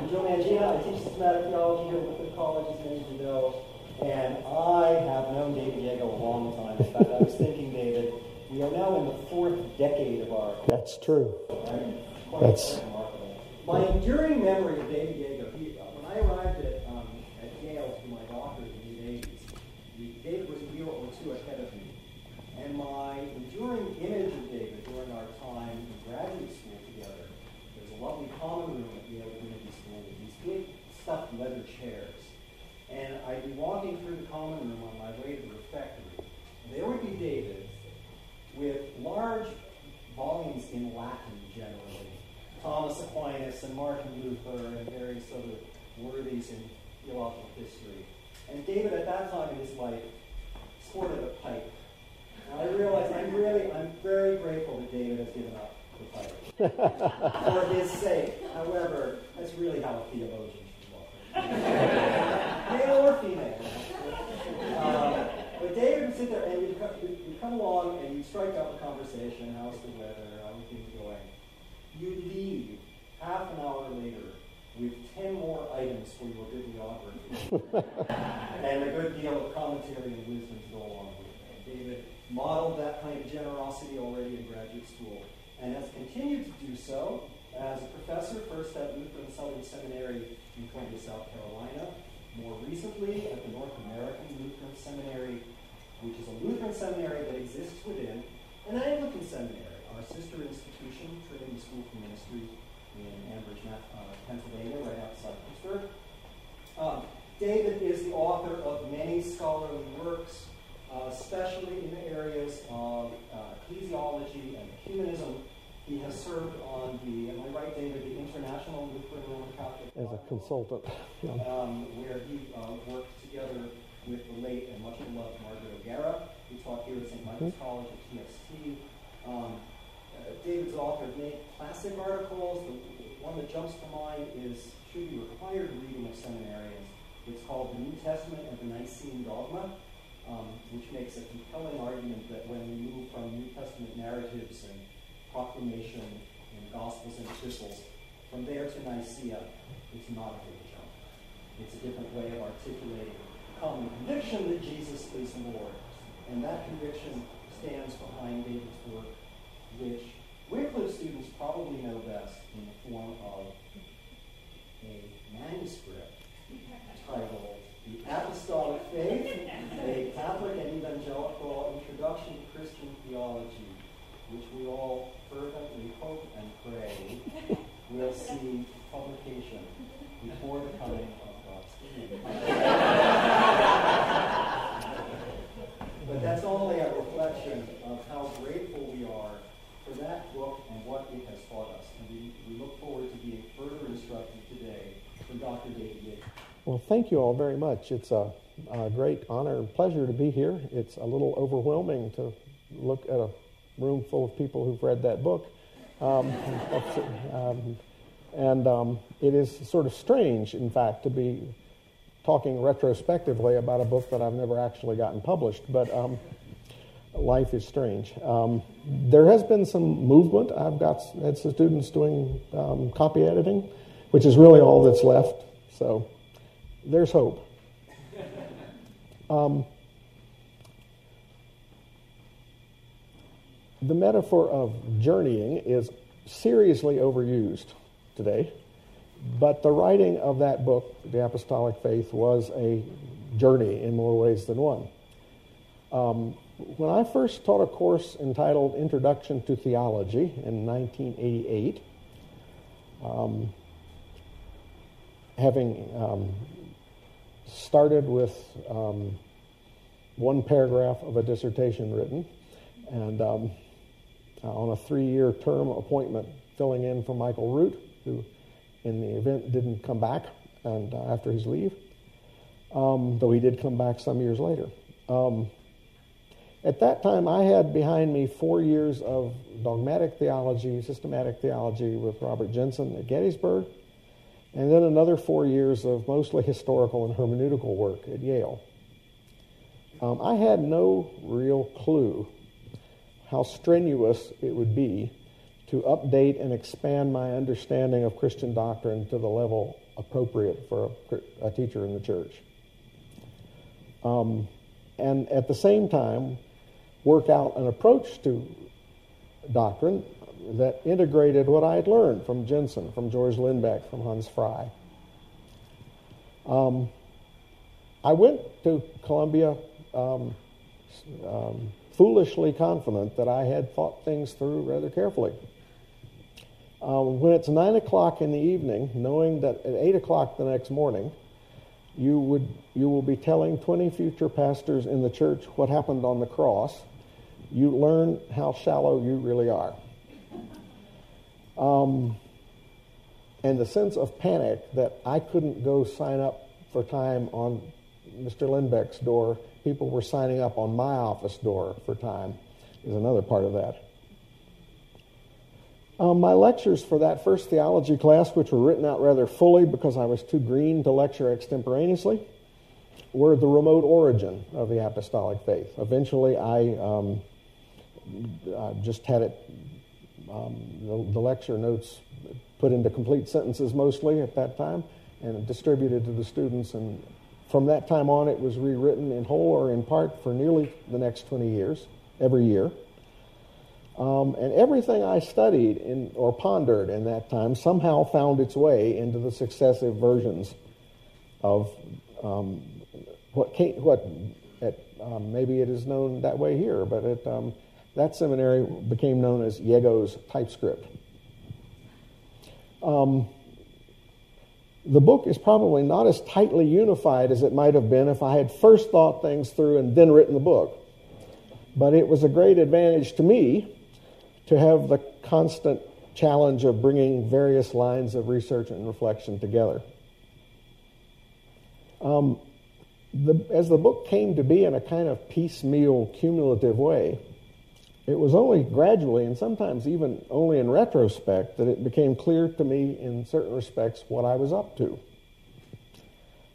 I'm Joe Mangina. I teach systematic theology here at Wycliffe College, as many of you know. And I have known David Yeago a long time. In fact, I was thinking, David, we are now in the fourth decade of our. That's true. Right? That's remarkable. My enduring memory of David Yeago, he, when I arrived at, um, at Yale to do my doctorate in the mid 80s, David was a year or two ahead of me. And my enduring image of David during our time in graduate school together, there's a lovely common room at Yale Divinity School with these big stuffed leather chairs. And I'd be walking through the common room on my way to the refectory, there would be David with large volumes in Latin generally, Thomas Aquinas and Martin Luther and various other worthies in theological history. And David at that time in his life sported a pipe. And I realize I'm really, I'm very grateful that David has given up the pipe for his sake. However, that's really how a theologian. Male or female. Um, but David would sit there and you'd come, you'd come along and you'd strike up a conversation. How's the weather? How are things going? You'd leave half an hour later with 10 more items for your bibliography and a good deal of commentary and wisdom to go along with it. David modeled that kind of generosity already in graduate school and has continued to do so professor, first at Lutheran Southern Seminary in Columbia, South Carolina, more recently at the North American Lutheran Seminary, which is a Lutheran seminary that exists within an Anglican seminary, our sister institution, Trinity School for Ministry in Ambridge, uh, Pennsylvania, right outside Pittsburgh. Um, David is the author of many scholarly works, uh, especially in the areas of uh, ecclesiology and humanism. He has served on the, am I right, David, the International Lutheran Roman Catholic As a consultant. Yeah. Um, where he uh, worked together with the late and much beloved Margaret O'Gara, who taught here at St. Michael's mm-hmm. College at TST. Um, uh, David's authored many classic articles. The one that jumps to mind is should be required reading of seminarians. It's called The New Testament and the Nicene Dogma, um, which makes a compelling argument that when we move from New Testament narratives and proclamation and Gospels and epistles. From there to Nicaea, it's not a big jump. It's a different way of articulating common conviction that Jesus is Lord. And that conviction stands behind David's work, which Wycliffe students probably know best in the form of a manuscript titled The Apostolic Faith, a Catholic and Evangelical Introduction to Christian Theology which we all fervently hope and pray will see publication before the coming of God's kingdom. but that's only a reflection of how grateful we are for that book and what it has taught us. And we, we look forward to being further instructed today from Dr. David Yeago. Well, thank you all very much. It's a, a great honor and pleasure to be here. It's a little overwhelming to look at a room full of people who've read that book. Um, um, and um, it is sort of strange, in fact, to be talking retrospectively about a book that I've never actually gotten published, but um, life is strange. Um, there has been some movement. I've got had some students doing um, copy editing, which is really all that's left. So there's hope. the metaphor of journeying is seriously overused today, but the writing of that book, The Apostolic Faith, was a journey in more ways than one. Um, when I first taught a course entitled Introduction to Theology in 1988, um, having um, started with um, one paragraph of a dissertation written, and um, on a three year term appointment, filling in for Michael Root, who in the event didn't come back and uh, after his leave, um, though he did come back some years later. Um, at that time, I had behind me four years of dogmatic theology, systematic theology with Robert Jenson at Gettysburg, and then another four years of mostly historical and hermeneutical work at Yale. Um, I had no real clue how strenuous it would be to update and expand my understanding of Christian doctrine to the level appropriate for a, a teacher in the church. Um, and at the same time, work out an approach to doctrine that integrated what I had learned from Jenson, from George Lindbeck, from Hans Frei. Um, I went to Columbia um, um, foolishly confident that I had thought things through rather carefully. Uh, when it's 9 o'clock in the evening, knowing that at 8 o'clock the next morning, you, would, you will be telling 20 future pastors in the church what happened on the cross, you learn how shallow you really are. Um, and the sense of panic that I couldn't go sign up for time on Mr. Lindbeck's door, people were signing up on my office door for time, is another part of that. Um, my lectures for that first theology class, which were written out rather fully because I was too green to lecture extemporaneously, were the remote origin of the apostolic faith. Eventually, I um, just had it, um, the, the, lecture notes put into complete sentences mostly at that time and distributed to the students. And from that time on, it was rewritten in whole or in part for nearly the next 20 years, every year. Um, and everything I studied in, or pondered in that time somehow found its way into the successive versions of um, what, came, what at, um, maybe it is known that way here, but um, that seminary became known as Yeago's TypeScript. Um, the book is probably not as tightly unified as it might have been if I had first thought things through and then written the book. But it was a great advantage to me to have the constant challenge of bringing various lines of research and reflection together. Um, the, as the book came to be in a kind of piecemeal, cumulative way, it was only gradually, and sometimes even only in retrospect, that it became clear to me in certain respects what I was up to.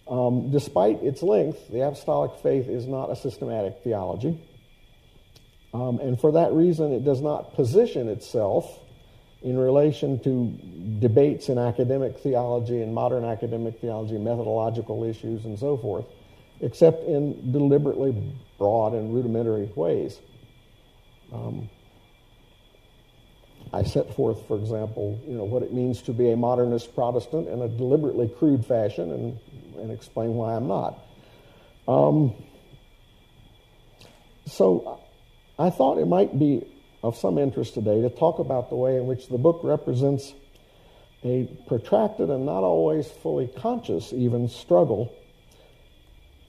Um, despite its length, the apostolic faith is not a systematic theology. Um, and for that reason, it does not position itself in relation to debates in academic theology and modern academic theology, methodological issues, and so forth, except in deliberately broad and rudimentary ways. Um, I set forth, for example, you know, what it means to be a modernist Protestant in a deliberately crude fashion and, and explain why I'm not. Um, so I thought it might be of some interest today to talk about the way in which the book represents a protracted and not always fully conscious even struggle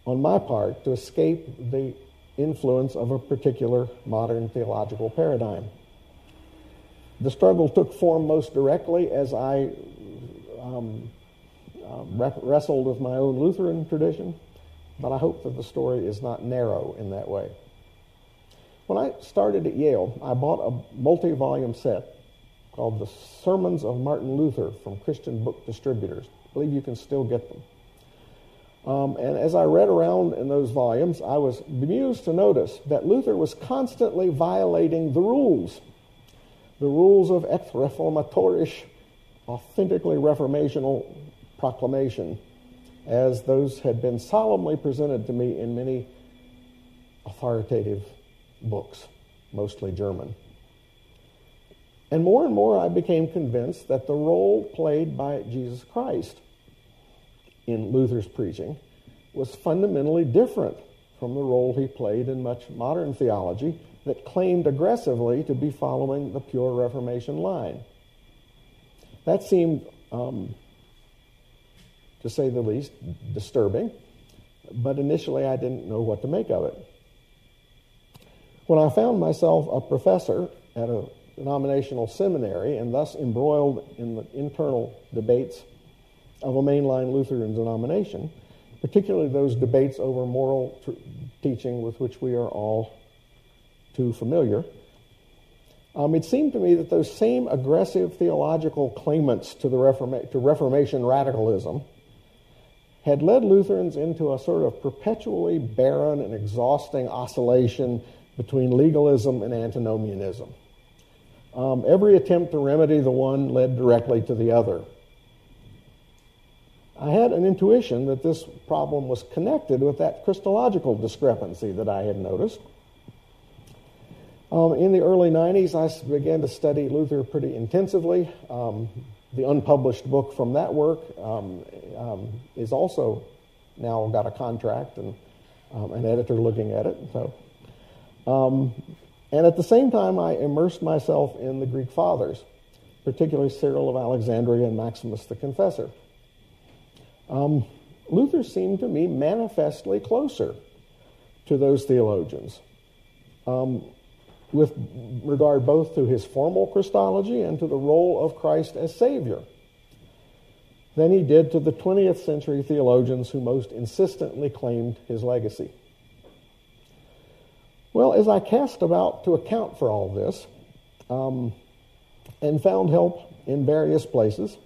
on my part to escape the influence of a particular modern theological paradigm. The struggle took form most directly as I um, uh, wrestled with my own Lutheran tradition, but I hope that the story is not narrow in that way. When I started at Yale, I bought a multi volume set called The Sermons of Martin Luther from Christian Book Distributors. I believe you can still get them. Um, and as I read around in those volumes, I was bemused to notice that Luther was constantly violating the rules, the rules of echt reformatorisch, authentically reformational proclamation, as those had been solemnly presented to me in many authoritative books, mostly German. And more and more, I became convinced that the role played by Jesus Christ in Luther's preaching was fundamentally different from the role he played in much modern theology that claimed aggressively to be following the pure Reformation line. That seemed, um, to say the least, disturbing, but initially I didn't know what to make of it. When I found myself a professor at a denominational seminary and thus embroiled in the internal debates of a mainline Lutheran denomination, particularly those debates over moral tr- teaching with which we are all too familiar, um, it seemed to me that those same aggressive theological claimants to, the Reforma- to Reformation radicalism had led Lutherans into a sort of perpetually barren and exhausting oscillation between legalism and antinomianism. um, every attempt to remedy the one led directly to the other. I had an intuition that this problem was connected with that Christological discrepancy that I had noticed. Um, in the early 90s, I began to study Luther pretty intensively. Um, the unpublished book from that work um, um is also now got a contract and um, an editor looking at it. So, um, and at the same time, I immersed myself in the Greek fathers, particularly Cyril of Alexandria and Maximus the Confessor. Um, Luther seemed to me manifestly closer to those theologians um, with regard both to his formal Christology and to the role of Christ as Savior than he did to the 20th century theologians who most insistently claimed his legacy. Well, as I cast about to account for all this um, and found help in various places,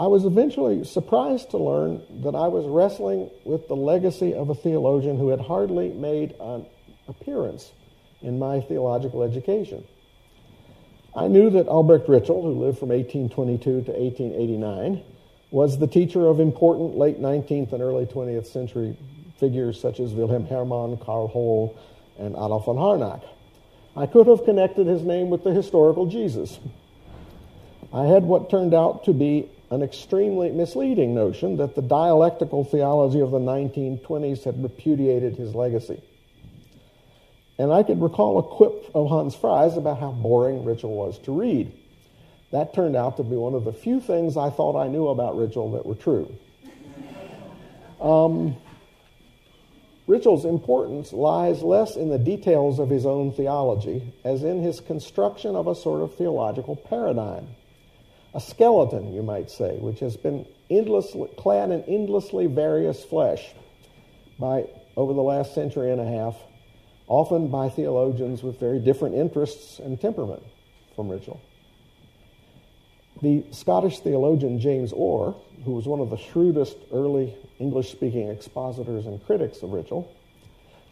I was eventually surprised to learn that I was wrestling with the legacy of a theologian who had hardly made an appearance in my theological education. I knew that Albrecht Ritschl, who lived from 1822 to 1889, was the teacher of important late 19th and early 20th century figures such as Wilhelm Herrmann, Karl Holl, and Adolf von Harnack. I could have connected his name with the historical Jesus. I had what turned out to be an extremely misleading notion that the dialectical theology of the 1920s had repudiated his legacy. And I could recall a quip of Hans Frei's about how boring Ritschl was to read. That turned out to be one of the few things I thought I knew about Ritschl that were true. Um, Ritschl's importance lies less in the details of his own theology as in his construction of a sort of theological paradigm a skeleton, you might say, which has been endlessly, clad in endlessly various flesh by over the last century and a half, often by theologians with very different interests and temperament from Ritschl. The Scottish theologian James Orr, who was one of the shrewdest early English speaking expositors and critics of Ritschl,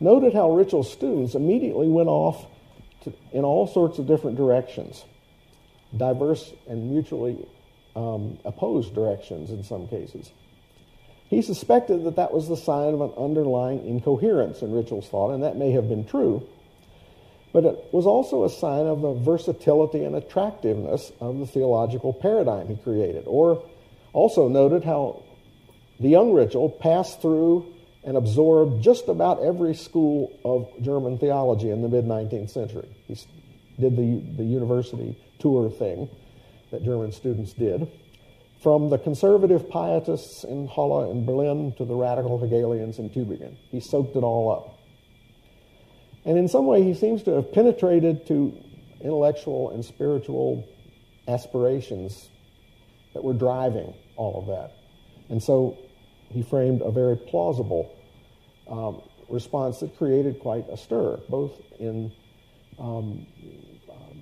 noted how Ritschl's students immediately went off to, in all sorts of different directions diverse and mutually um, opposed directions in some cases. He suspected that that was the sign of an underlying incoherence in Ritschl's thought, and that may have been true. But it was also a sign of the versatility and attractiveness of the theological paradigm he created. Orr also noted how the young Ritschl passed through and absorbed just about every school of German theology in the mid 19th century. He did the, the university tour thing that German students did. From the conservative pietists in Halle and Berlin to the radical Hegelians in Tübingen. He soaked it all up. And in some way, he seems to have penetrated to intellectual and spiritual aspirations that were driving all of that. And so he framed a very plausible um, response that created quite a stir, both in um,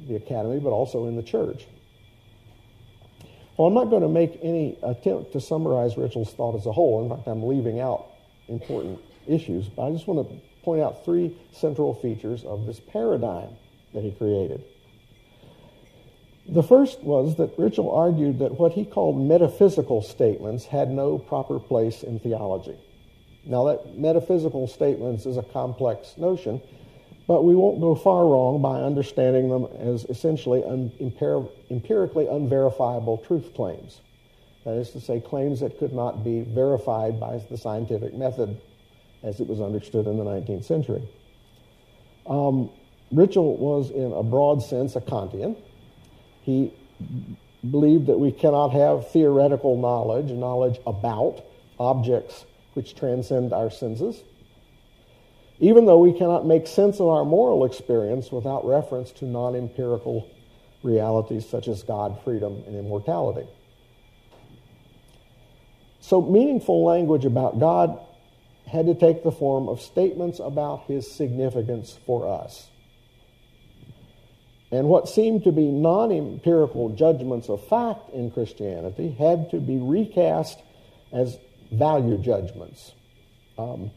the academy, but also in the church. Well, I'm not going to make any attempt to summarize Ritschl's thought as a whole. In fact, I'm leaving out important issues, but I just want to point out three central features of this paradigm that he created. The first was that Ritschl argued that what he called metaphysical statements had no proper place in theology. Now, that metaphysical statements is a complex notion, but we won't go far wrong by understanding them as essentially un- empir- empirically unverifiable truth claims. That is to say, claims that could not be verified by the scientific method as it was understood in the 19th century. Um, Ritschl was, in a broad sense, a Kantian. He believed that we cannot have theoretical knowledge, knowledge about objects which transcend our senses even though we cannot make sense of our moral experience without reference to non empirical realities such as God, freedom, and immortality. So, meaningful language about God had to take the form of statements about his significance for us. And what seemed to be non empirical judgments of fact in Christianity had to be recast as value judgments. Um,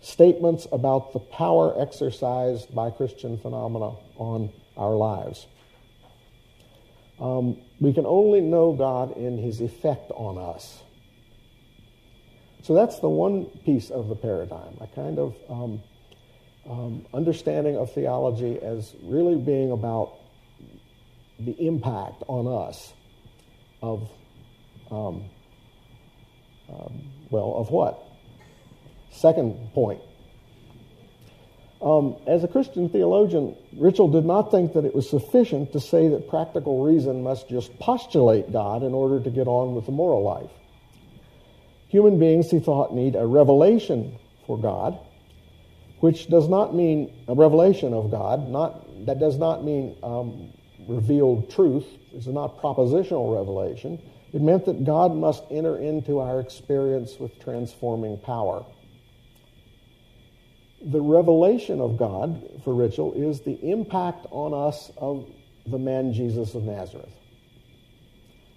statements about the power exercised by Christian phenomena on our lives. um, we can only know God in his effect on us. So that's the one piece of the paradigm, a kind of um, um, understanding of theology as really being about the impact on us of, um, um, well, of what? Second point. Um, as a Christian theologian, Ritschl did not think that it was sufficient to say that practical reason must just postulate God in order to get on with the moral life. Human beings, he thought, need a revelation for God, which does not mean a revelation of God. Not that does not mean um, revealed truth. It's not propositional revelation. It meant that God must enter into our experience with transforming power. The revelation of God for Ritschl is the impact on us of the man Jesus of Nazareth.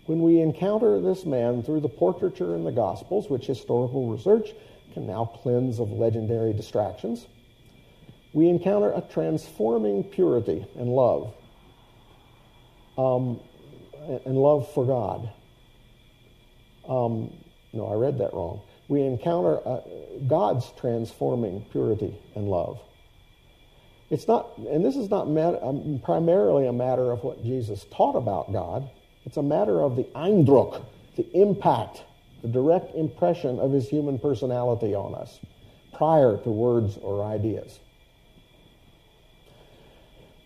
When we encounter this man through the portraiture in the Gospels, which historical research can now cleanse of legendary distractions, we encounter a transforming purity and love, um, and love for God. Um, no, I read that wrong. We encounter uh, God's transforming purity and love. It's not, and this is not mat- um, primarily a matter of what Jesus taught about God. It's a matter of the Eindruck, the impact, the direct impression of his human personality on us prior to words or ideas.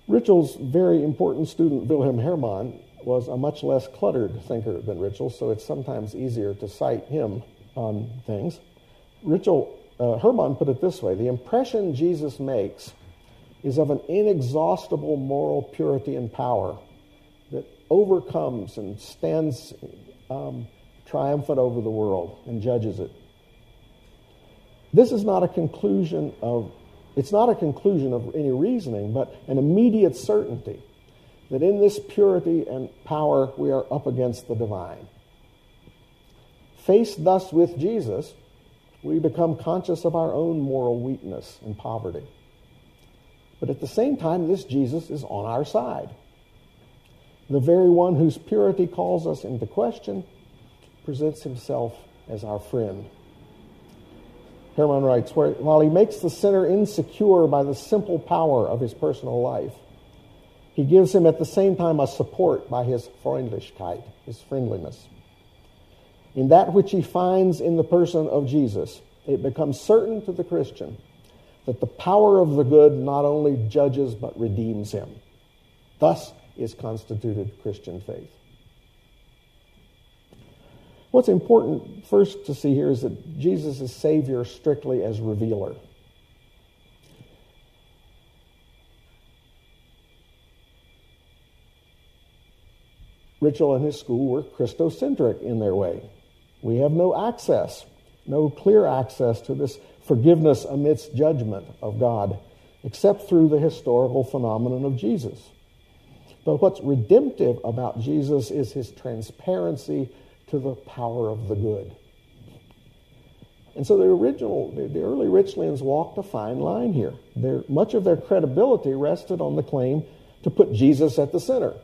Ritschl's very important student, Wilhelm Herrmann, was a much less cluttered thinker than Ritschl, so it's sometimes easier to cite him on things. Ritschl, uh, Herrmann put it this way the impression Jesus makes is of an inexhaustible moral purity and power that overcomes and stands um, triumphant over the world and judges it. This is not a conclusion of it's not a conclusion of any reasoning, but an immediate certainty that in this purity and power we are up against the divine. Faced thus with Jesus, we become conscious of our own moral weakness and poverty. But at the same time, this Jesus is on our side. The very one whose purity calls us into question presents himself as our friend. Herrmann writes, while he makes the sinner insecure by the simple power of his personal life, he gives him at the same time a support by his Freundlichkeit, his friendliness. In that which he finds in the person of Jesus, it becomes certain to the Christian that the power of the good not only judges but redeems him. Thus is constituted Christian faith. What's important first to see here is that Jesus is Savior strictly as revealer. Ritschl and his school were Christocentric in their way. We have no access, no clear access to this forgiveness amidst judgment of God, except through the historical phenomenon of Jesus. But what's redemptive about Jesus is his transparency to the power of the good. And so the original, the early Ritschlians walked a fine line here. Their, much of their credibility rested on the claim to put Jesus at the center.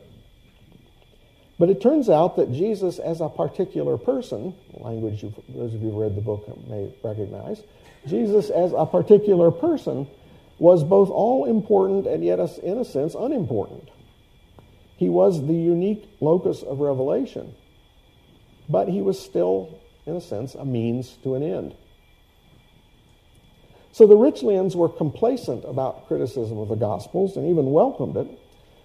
But it turns out that Jesus, as a particular person, language those of you who read the book may recognize, Jesus, as a particular person, was both all important and yet, in a sense, unimportant. He was the unique locus of revelation but he was still, in a sense, a means to an end. So the Ritschlians were complacent about criticism of the Gospels and even welcomed it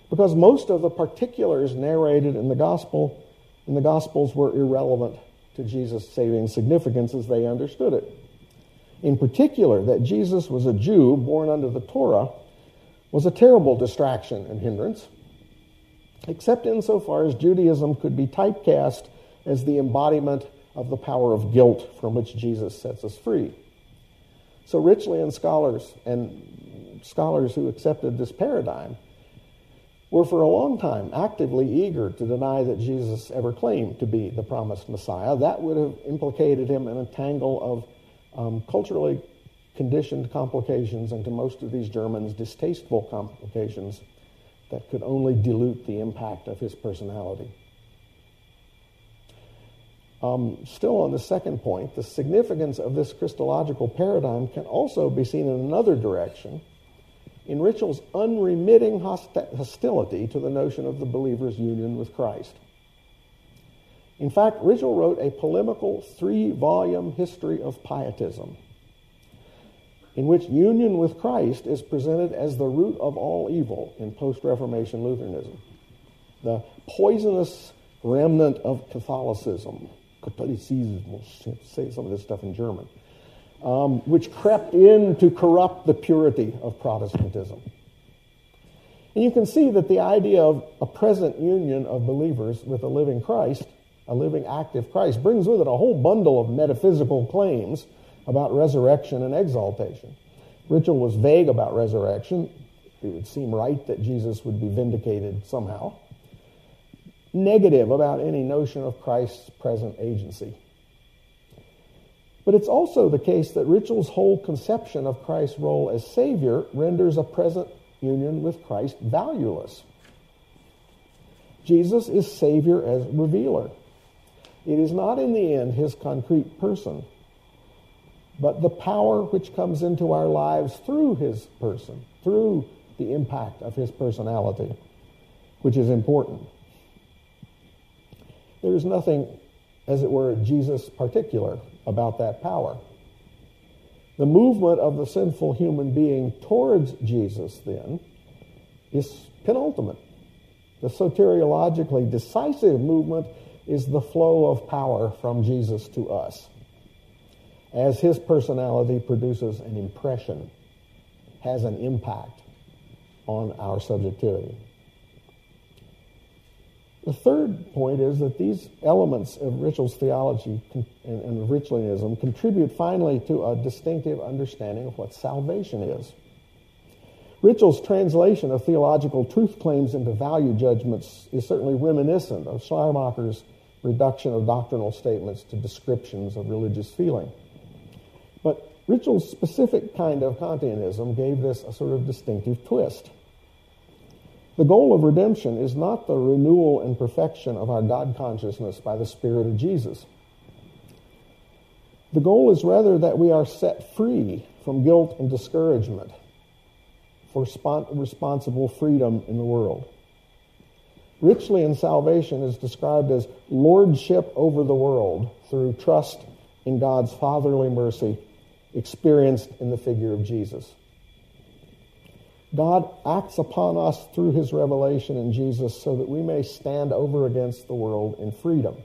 because most of the particulars narrated in the Gospel in the Gospels were irrelevant to Jesus' saving significance as they understood it. In particular, that Jesus was a Jew born under the Torah was a terrible distraction and hindrance, except insofar as Judaism could be typecast as the embodiment of the power of guilt from which Jesus sets us free. So Ritschlian scholars and scholars who accepted this paradigm were for a long time actively eager to deny that Jesus ever claimed to be the promised Messiah. That would have implicated him in a tangle of um, culturally conditioned complications and to most of these Germans distasteful complications that could only dilute the impact of his personality. Um, still on the second point, the significance of this Christological paradigm can also be seen in another direction in Ritschl's unremitting hostility to the notion of the believer's union with Christ. In fact, Ritschl wrote a polemical three volume history of pietism, in which union with Christ is presented as the root of all evil in post Reformation Lutheranism, the poisonous remnant of Catholicism. Catholicism, say some of this stuff in German um, which crept in to corrupt the purity of Protestantism. And you can see that the idea of a present union of believers with a living Christ, a living active Christ, brings with it a whole bundle of metaphysical claims about resurrection and exaltation. Ritschl was vague about resurrection. It would seem right that Jesus would be vindicated somehow. Negative about any notion of Christ's present agency. But it's also the case that Ritschl's whole conception of Christ's role as Savior renders a present union with Christ valueless. Jesus is Savior as revealer. It is not in the end his concrete person, but the power which comes into our lives through his person, through the impact of his personality, which is important. There is nothing, as it were, Jesus particular about that power. The movement of the sinful human being towards Jesus, then, is penultimate. The soteriologically decisive movement is the flow of power from Jesus to us. As his personality produces an impression, has an impact on our subjectivity. The third point is that these elements of Ritschl's theology and, and Ritschlianism contribute finally to a distinctive understanding of what salvation is. Ritschl's translation of theological truth claims into value judgments is certainly reminiscent of Schleiermacher's reduction of doctrinal statements to descriptions of religious feeling. But Ritschl's specific kind of Kantianism gave this a sort of distinctive twist. The goal of redemption is not the renewal and perfection of our God consciousness by the Spirit of Jesus. The goal is rather that we are set free from guilt and discouragement for responsible freedom in the world. Ritschlian salvation is described as lordship over the world through trust in God's fatherly mercy experienced in the figure of Jesus. God acts upon us through his revelation in Jesus so that we may stand over against the world in freedom.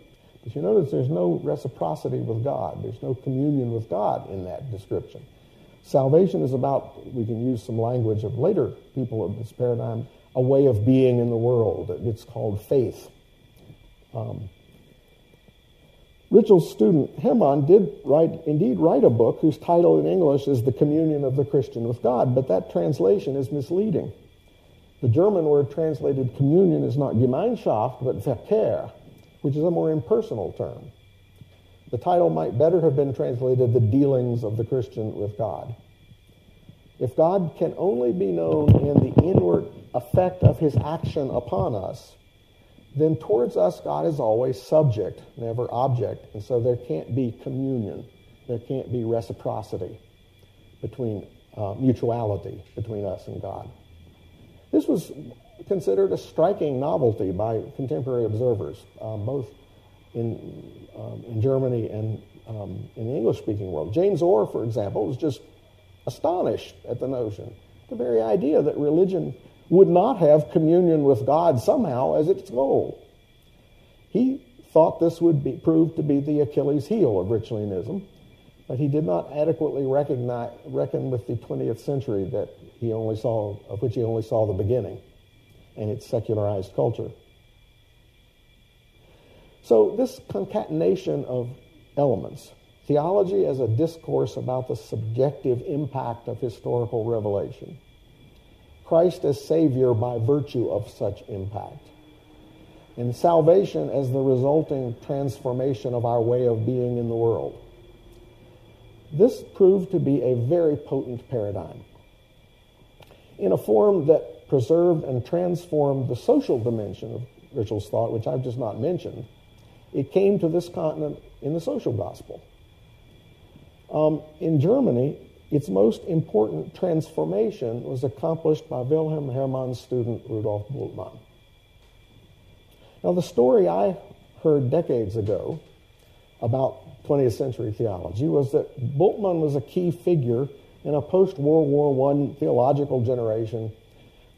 But you notice there's no reciprocity with God. There's no communion with God in that description. Salvation is about, we can use some language of later people of this paradigm, a way of being in the world. It's called faith. Um, Ritschl's student Herrmann did write, indeed write a book whose title in English is The Communion of the Christian with God, but that translation is misleading. The German word translated communion is not Gemeinschaft, but Verkehr, which is a more impersonal term. The title might better have been translated The Dealings of the Christian with God. If God can only be known in the inward effect of his action upon us, then towards us, God is always subject, never object. And so there can't be communion. There can't be reciprocity between uh, mutuality between us and God. This was considered a striking novelty by contemporary observers, um, both in, um, in Germany and um, in the English speaking world. James Orr, for example, was just astonished at the notion, the very idea that religion would not have communion with God somehow as its goal. He thought this would be, prove to be the Achilles heel of Ritschlianism, but he did not adequately recognize, reckon with the 20th century that he only saw, of which he only saw the beginning and its secularized culture. So, this concatenation of elements, theology as a discourse about the subjective impact of historical revelation, Christ as Savior by virtue of such impact. And salvation as the resulting transformation of our way of being in the world. This proved to be a very potent paradigm. In a form that preserved and transformed the social dimension of Ritschl's thought, which I've just not mentioned, it came to this continent in the social gospel. Um, in Germany, its most important transformation was accomplished by Wilhelm Herrmann's student Rudolf Bultmann. Now, the story I heard decades ago about 20th century theology was that Bultmann was a key figure in a post World War I theological generation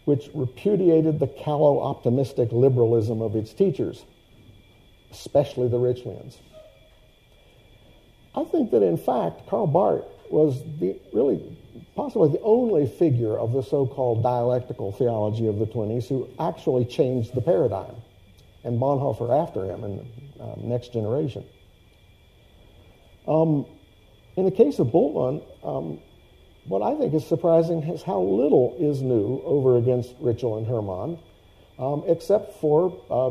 which repudiated the callow, optimistic liberalism of its teachers, especially the Ritschlians. I think that, in fact, Karl Barth was the, really possibly the only figure of the so called dialectical theology of the 20s who actually changed the paradigm, and Bonhoeffer after him in the um, next generation. Um, in the case of Bultmann, um, what I think is surprising is how little is new over against Ritschl and Herrmann, um, except for uh,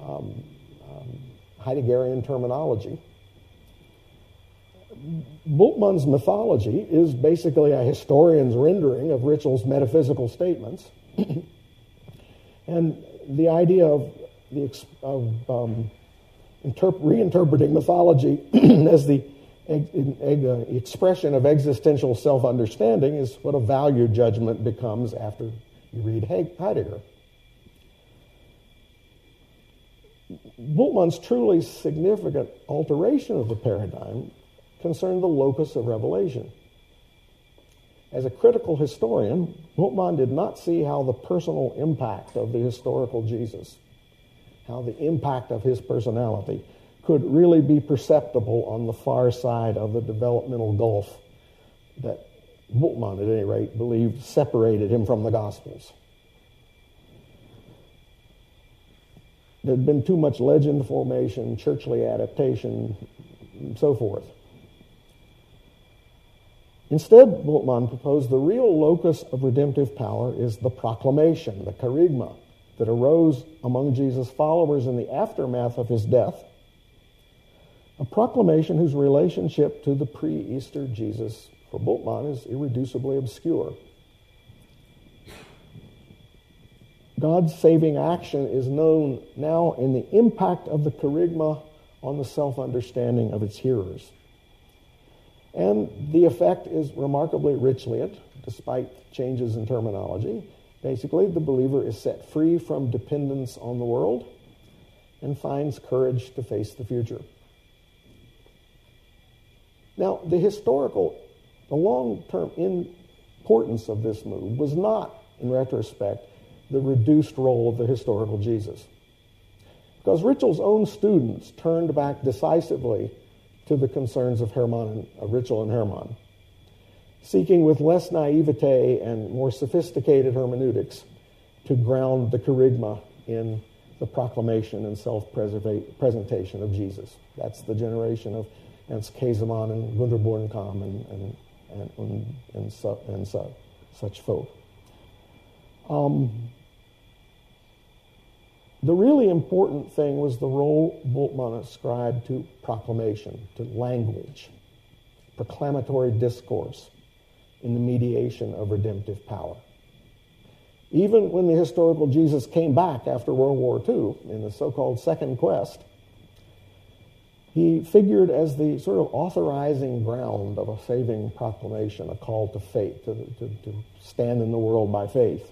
um, Heideggerian terminology. Bultmann's mythology is basically a historian's rendering of Ritschl's metaphysical statements. and the idea of, the, of um, interp- reinterpreting mythology as the uh, expression of existential self understanding is what a value judgment becomes after you read Heidegger. Bultmann's truly significant alteration of the paradigm concerned the locus of revelation. As a critical historian, Bultmann did not see how the personal impact of the historical Jesus, how the impact of his personality could really be perceptible on the far side of the developmental gulf that Bultmann, at any rate, believed separated him from the Gospels. There had been too much legend formation, churchly adaptation, and so forth. Instead, Bultmann proposed the real locus of redemptive power is the proclamation, the kerygma, that arose among Jesus' followers in the aftermath of his death a proclamation whose relationship to the pre Easter Jesus for Bultmann is irreducibly obscure. God's saving action is known now in the impact of the kerygma on the self understanding of its hearers. And the effect is remarkably Ritschlian, despite changes in terminology. Basically, the believer is set free from dependence on the world and finds courage to face the future. Now, the historical, the long term importance of this move was not, in retrospect, the reduced role of the historical Jesus. Because Ritschl's own students turned back decisively to the concerns of Herrmann, uh, Ritschl and Herrmann, seeking with less naivete and more sophisticated hermeneutics to ground the kerygma in the proclamation and self presentation of Jesus. That's the generation of Ernst Käsemann and Günter Bornkamm and, and, and, and, and, so, and so, such folk. Um, the really important thing was the role Bultmann ascribed to proclamation, to language, proclamatory discourse in the mediation of redemptive power. Even when the historical Jesus came back after World War II in the so called Second Quest, he figured as the sort of authorizing ground of a saving proclamation, a call to faith, to, to, to stand in the world by faith,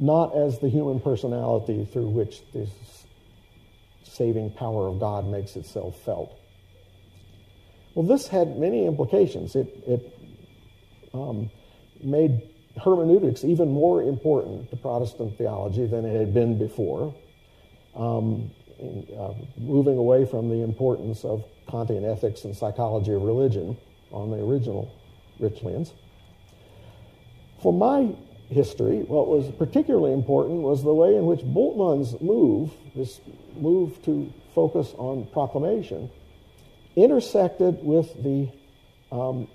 not as the human personality through which this saving power of God makes itself felt. Well, this had many implications. It, it um, made hermeneutics even more important to Protestant theology than it had been before. Um, uh, moving away from the importance of Kantian ethics and psychology of religion on the original Ritschlians. For my history, what was particularly important was the way in which Bultmann's move, this move to focus on proclamation, intersected with the um,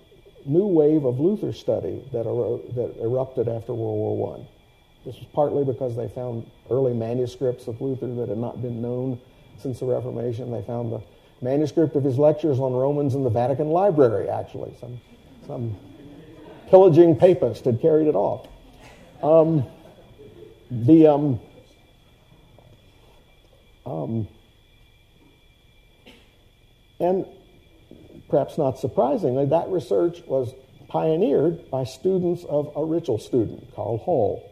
new wave of Luther study that, that erupted after World War I. This was partly because they found early manuscripts of Luther that had not been known since the Reformation. They found the manuscript of his lectures on Romans in the Vatican Library, actually. Some, some pillaging papist had carried it off. Um, the um, um, and perhaps not surprisingly, that research was pioneered by students of a Ritschl student, Carl Holl,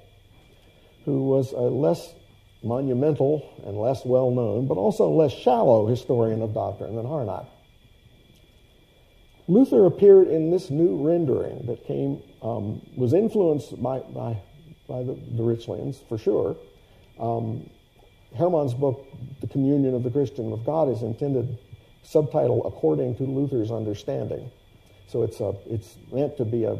who was a less monumental and less well known, but also less shallow historian of doctrine than Harnack. Luther appeared in this new rendering that came, um, was influenced by, by, by the, the Ritschlians, for sure. Um, Herrmann's book, The Communion of the Christian with God, is intended subtitle according to Luther's understanding. So it's, a, it's meant to be a,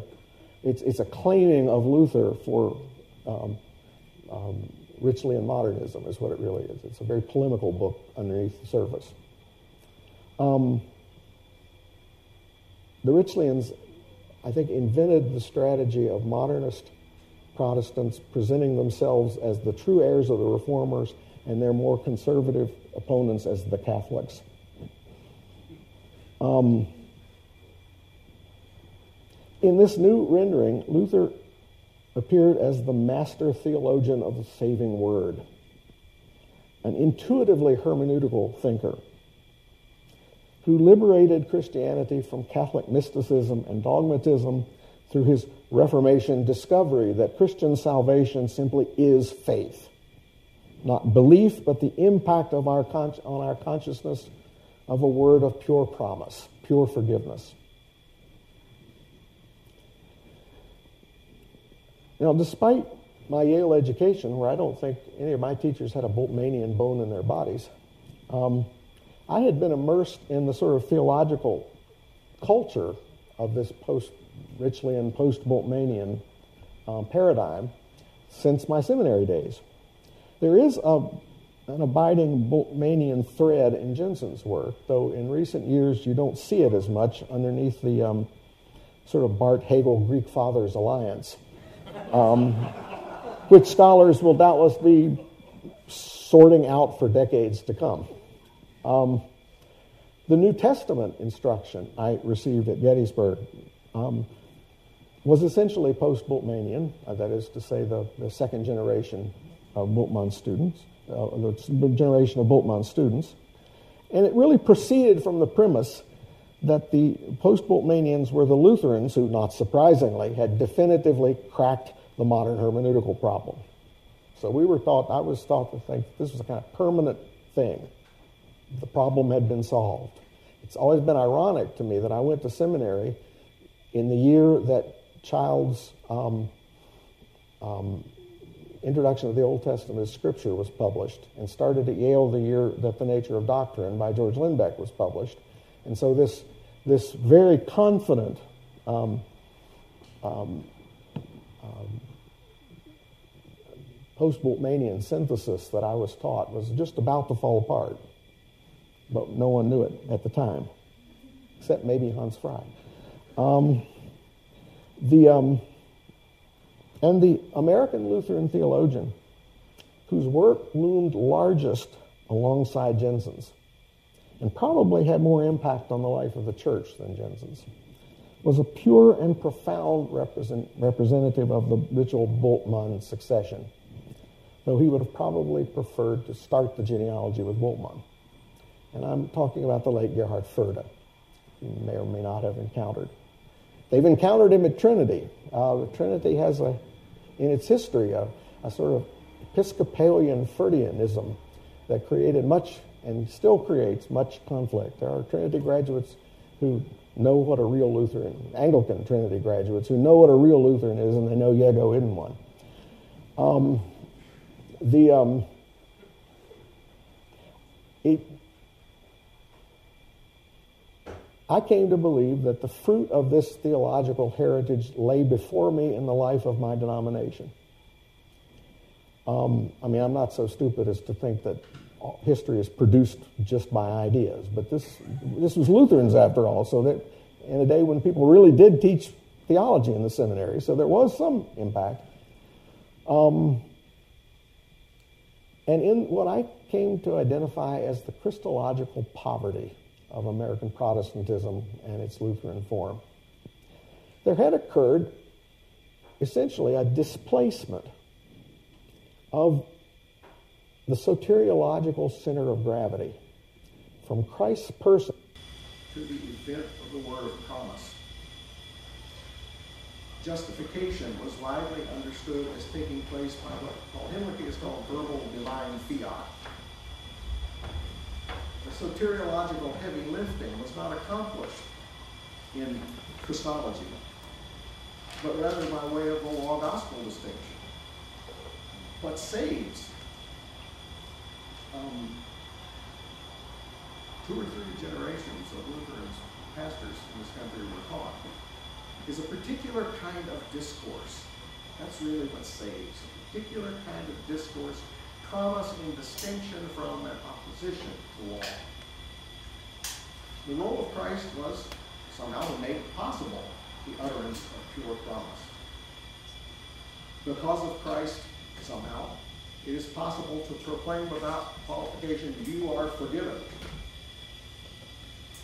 it's, it's a claiming of Luther for um, um, modernism, is what it really is. It's a very polemical book underneath the surface. Um, the Ritschlians, I think, invented the strategy of modernist Protestants presenting themselves as the true heirs of the Reformers and their more conservative opponents as the Catholics. Um, in this new rendering, Luther appeared as the master theologian of the saving word, an intuitively hermeneutical thinker who liberated Christianity from Catholic mysticism and dogmatism through his Reformation discovery that Christian salvation simply is faith. Not belief, but the impact of our con- on our consciousness of a word of pure promise, pure forgiveness. Now, despite my Yale education, where I don't think any of my teachers had a Bultmannian bone in their bodies, um, I had been immersed in the sort of theological culture of this post Ritschlian, post Bultmannian um, paradigm since my seminary days. There is a, an abiding Bultmannian thread in Jenson's work, though in recent years you don't see it as much underneath the um, sort of Barth Hegel Greek Fathers alliance, um, which scholars will doubtless be sorting out for decades to come. Um, the New Testament instruction I received at Gettysburg um, was essentially post Bultmannian, uh, that is to say, the, the second generation of Bultmann students, uh, the generation of Bultmann students. And it really proceeded from the premise that the post Bultmannians were the Lutherans who, not surprisingly, had definitively cracked the modern hermeneutical problem. So we were taught, I was taught to think this was a kind of permanent thing the problem had been solved. It's always been ironic to me that I went to seminary in the year that Childs' um, um, Introduction of the Old Testament as Scripture was published, and started at Yale the year that The Nature of Doctrine by George Lindbeck was published. And so this, this very confident um, um, um post Bultmannian synthesis that I was taught was just about to fall apart but no one knew it at the time, except maybe Hans Frei. Um, the, um, and the American Lutheran theologian whose work loomed largest alongside Jenson's and probably had more impact on the life of the church than Jenson's was a pure and profound represent, representative of the Ritschl Bultmann succession, though he would have probably preferred to start the genealogy with Bultmann. And I'm talking about the late Gerhard Forde, you may or may not have encountered. They've encountered him at Trinity. Uh, Trinity has a, in its history a, a sort of Episcopalian Fordeanism that created much and still creates much conflict. There are Trinity graduates who know what a real Lutheran, Anglican Trinity graduates who know what a real Lutheran is, and they know Yeago isn't one. Um, the um, it, I came to believe that the fruit of this theological heritage lay before me in the life of my denomination. Um, I mean, I'm not so stupid as to think that history is produced just by ideas, but this, this was Lutherans after all, so that in a day when people really did teach theology in the seminary, so there was some impact. Um, and in what I came to identify as the Christological poverty of American Protestantism and its Lutheran form. There had occurred essentially a displacement of the soteriological center of gravity from Christ's person to the event of the word of promise. Justification was widely understood as taking place by what Paul Hinlicky is called verbal divine fiat. The soteriological heavy lifting was not accomplished in Christology, but rather by way of the law gospel distinction. What saves um, two or three generations of Lutheran pastors in this country were taught is a particular kind of discourse. That's really what saves. A particular kind of discourse, promise in distinction from and opposition to law. The role of Christ was somehow to make possible the utterance of pure promise. Because of Christ, somehow, it is possible to proclaim without qualification, you are forgiven.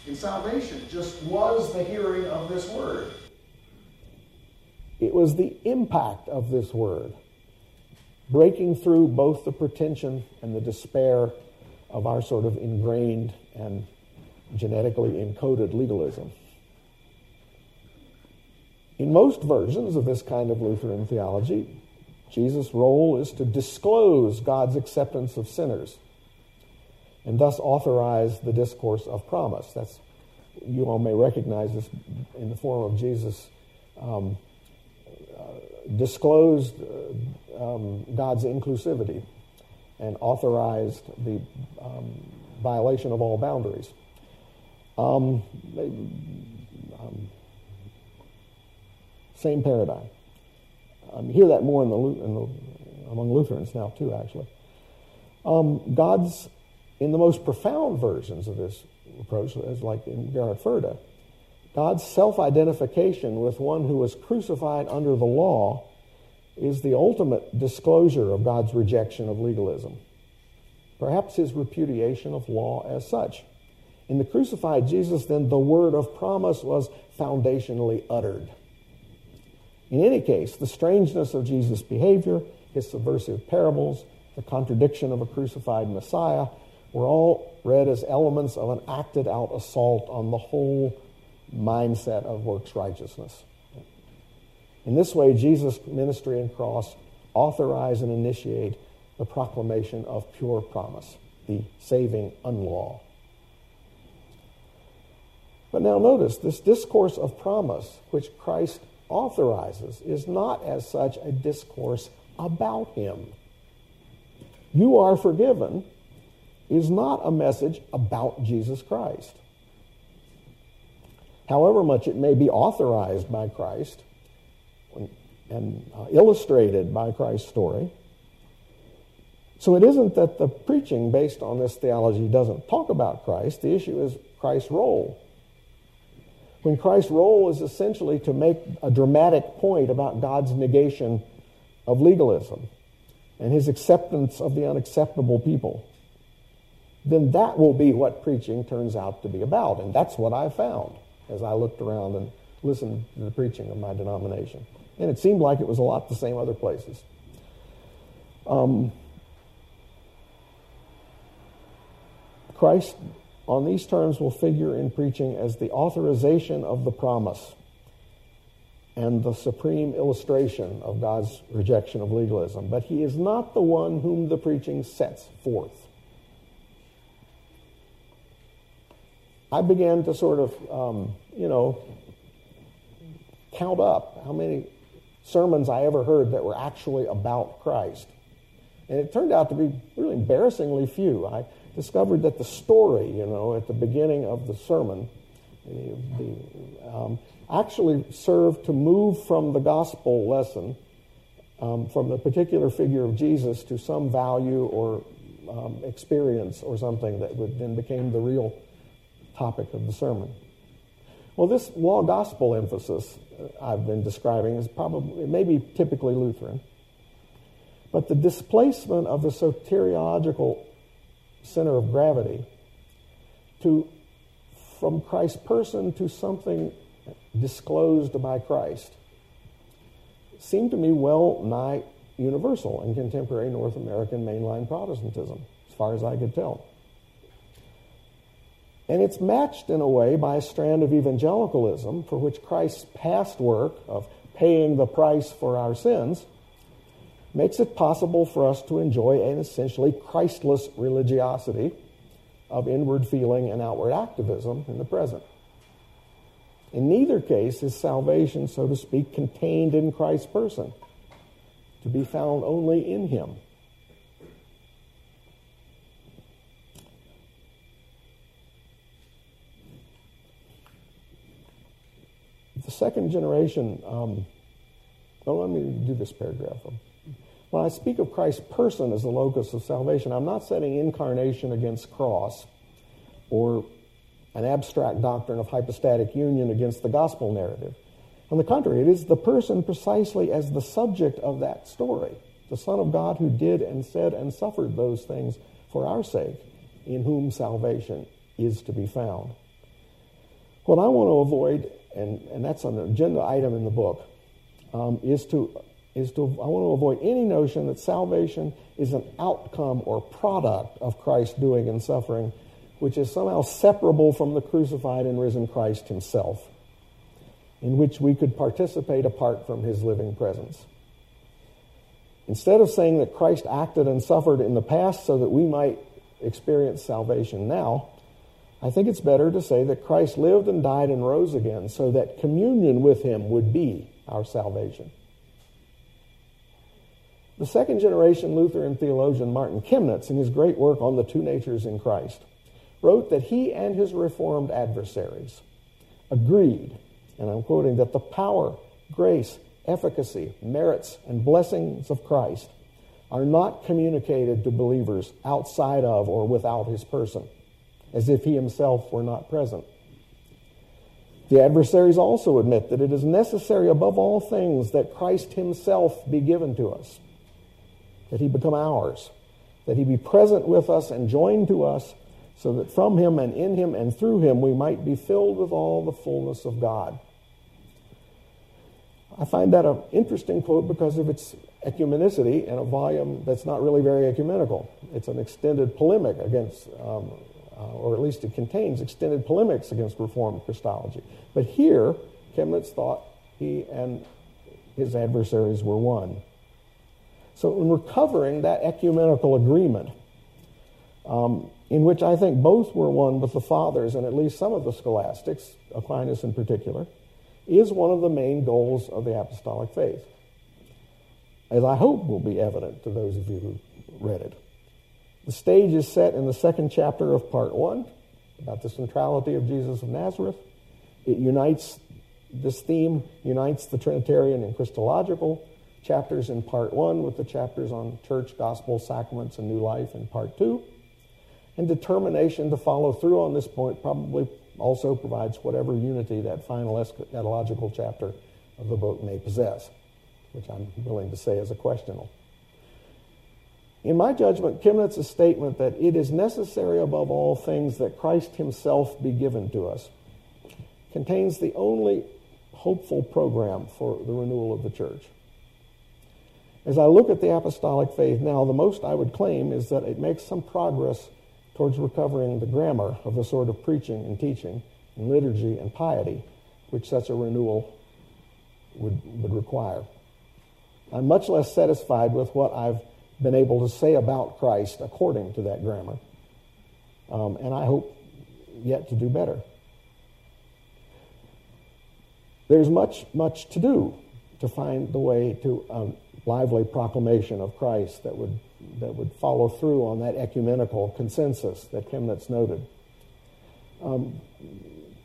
In salvation, just was the hearing of this word. It was the impact of this word, breaking through both the pretension and the despair of our sort of ingrained and genetically encoded legalism. In most versions of this kind of Lutheran theology, Jesus' role is to disclose God's acceptance of sinners and thus authorize the discourse of promise. That's you all may recognize this in the form of Jesus um, uh, disclosed uh, um, God's inclusivity and authorized the um, violation of all boundaries. Um, um, same paradigm. Um, you hear that more in the, in the, among Lutherans now too, actually. Um, God's in the most profound versions of this approach, as like in Gerhard God's self-identification with one who was crucified under the law is the ultimate disclosure of God's rejection of legalism. Perhaps his repudiation of law as such. In the crucified Jesus, then, the word of promise was foundationally uttered. In any case, the strangeness of Jesus' behavior, his subversive parables, the contradiction of a crucified Messiah were all read as elements of an acted out assault on the whole mindset of works righteousness. In this way, Jesus' ministry and cross authorize and initiate the proclamation of pure promise, the saving unlaw. But now notice this discourse of promise, which Christ authorizes, is not as such a discourse about him. You are forgiven is not a message about Jesus Christ. However much it may be authorized by Christ and uh, illustrated by Christ's story. So it isn't that the preaching based on this theology doesn't talk about Christ, the issue is Christ's role. When Christ's role is essentially to make a dramatic point about God's negation of legalism and his acceptance of the unacceptable people, then that will be what preaching turns out to be about. And that's what I found as I looked around and listened to the preaching of my denomination. And it seemed like it was a lot the same other places. Um, Christ on these terms will figure in preaching as the authorization of the promise and the supreme illustration of God's rejection of legalism. But he is not the one whom the preaching sets forth. I began to sort of, um, you know, count up how many sermons I ever heard that were actually about Christ. And it turned out to be really embarrassingly few. I discovered that the story, you know, at the beginning of the sermon, the, um, actually served to move from the gospel lesson, um, from the particular figure of Jesus, to some value or um, experience or something that would then became the real topic of the sermon. Well, this law gospel emphasis uh, I've been describing is probably, it may be typically Lutheran, but the displacement of the soteriological center of gravity to from Christ's person to something disclosed by Christ seemed to me well nigh universal in contemporary North American mainline Protestantism, as far as I could tell. And it's matched in a way by a strand of evangelicalism for which Christ's past work of paying the price for our sins makes it possible for us to enjoy an essentially Christless religiosity of inward feeling and outward activism in the present. In neither case is salvation, so to speak, contained in Christ's person, to be found only in Him. The second generation, um, well, let me do this paragraph. When I speak of Christ's person as the locus of salvation, I'm not setting incarnation against cross or an abstract doctrine of hypostatic union against the gospel narrative. On the contrary, it is the person precisely as the subject of that story, the Son of God who did and said and suffered those things for our sake, in whom salvation is to be found. What I want to avoid, and, and that's an agenda item in the book, um, is to is to I want to avoid any notion that salvation is an outcome or product of Christ's doing and suffering, which is somehow separable from the crucified and risen Christ himself, in which we could participate apart from his living presence. Instead of saying that Christ acted and suffered in the past so that we might experience salvation now, I think it's better to say that Christ lived and died and rose again so that communion with him would be our salvation. The second generation Lutheran theologian Martin Chemnitz, in his great work on the two natures in Christ, wrote that he and his Reformed adversaries agreed, and I'm quoting, that the power, grace, efficacy, merits, and blessings of Christ are not communicated to believers outside of or without his person, as if he himself were not present. The adversaries also admit that it is necessary above all things that Christ himself be given to us that he become ours, that he be present with us and joined to us, so that from him and in him and through him we might be filled with all the fullness of God. I find that an interesting quote because of its ecumenicity in a volume that's not really very ecumenical. It's an extended polemic against, um, or at least it contains extended polemics against Reformed Christology. But here, Chemnitz thought he and his adversaries were one. So, in recovering that ecumenical agreement, um, in which I think both were one with the fathers and at least some of the scholastics, Aquinas in particular, is one of the main goals of the apostolic faith, as I hope will be evident to those of you who read it. The stage is set in the second chapter of part one about the centrality of Jesus of Nazareth. It unites, this theme unites the Trinitarian and Christological chapters in part one with the chapters on church, gospel, sacraments, and new life in part two. And determination to follow through on this point probably also provides whatever unity that final eschatological chapter of the book may possess, which I'm willing to say is a questionable. In my judgment, Chemnitz's statement that it is necessary above all things that Christ himself be given to us contains the only hopeful program for the renewal of the church. As I look at the apostolic faith now, the most I would claim is that it makes some progress towards recovering the grammar of the sort of preaching and teaching and liturgy and piety which such a renewal would, would require. I'm much less satisfied with what I've been able to say about Christ according to that grammar. Um, and I hope yet to do better. There's much, much to do to find the way to a lively proclamation of Christ that would, that would follow through on that ecumenical consensus that Chemnitz noted. Um,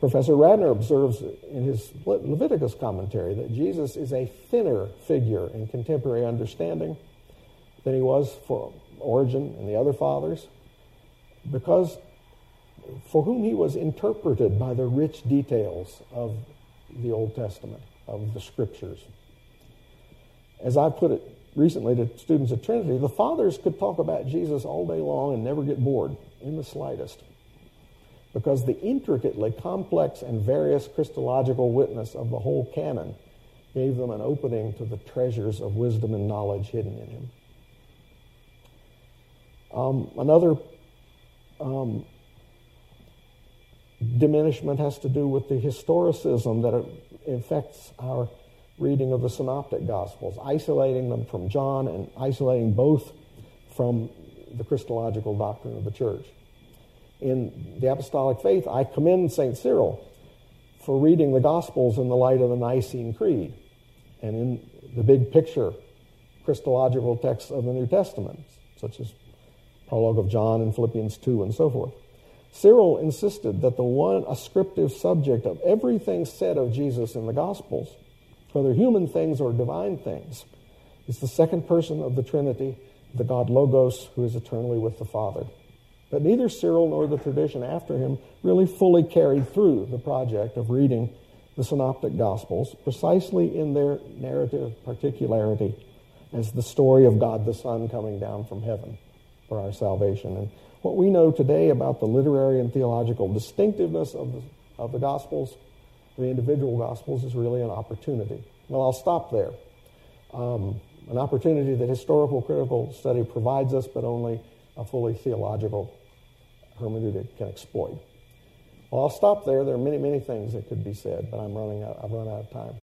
Professor Radner observes in his Leviticus commentary that Jesus is a thinner figure in contemporary understanding than he was for Origen and the other fathers, because for whom he was interpreted by the rich details of the Old Testament, of the Scriptures as I put it recently to students at Trinity, the fathers could talk about Jesus all day long and never get bored in the slightest. Because the intricately complex and various Christological witness of the whole canon gave them an opening to the treasures of wisdom and knowledge hidden in him. Um, another um, diminishment has to do with the historicism that affects our reading of the synoptic gospels, isolating them from John and isolating both from the Christological doctrine of the church. In the apostolic faith, I commend St. Cyril for reading the gospels in the light of the Nicene Creed and in the big picture Christological texts of the New Testament, such as prologue of John and Philippians 2 and so forth. Cyril insisted that the one ascriptive subject of everything said of Jesus in the Gospels, whether human things or divine things, is the second person of the Trinity, the God Logos, who is eternally with the Father. But neither Cyril nor the tradition after him really fully carried through the project of reading the Synoptic Gospels precisely in their narrative particularity as the story of God the Son coming down from heaven for our salvation. And what we know today about the literary and theological distinctiveness of the, of the Gospels, the individual Gospels, is really an opportunity. Well, I'll stop there. Um, an opportunity that historical critical study provides us, but only a fully theological hermeneutic can exploit. Well, I'll stop there. There are many, many things that could be said, but I'm running out, I've run out of time.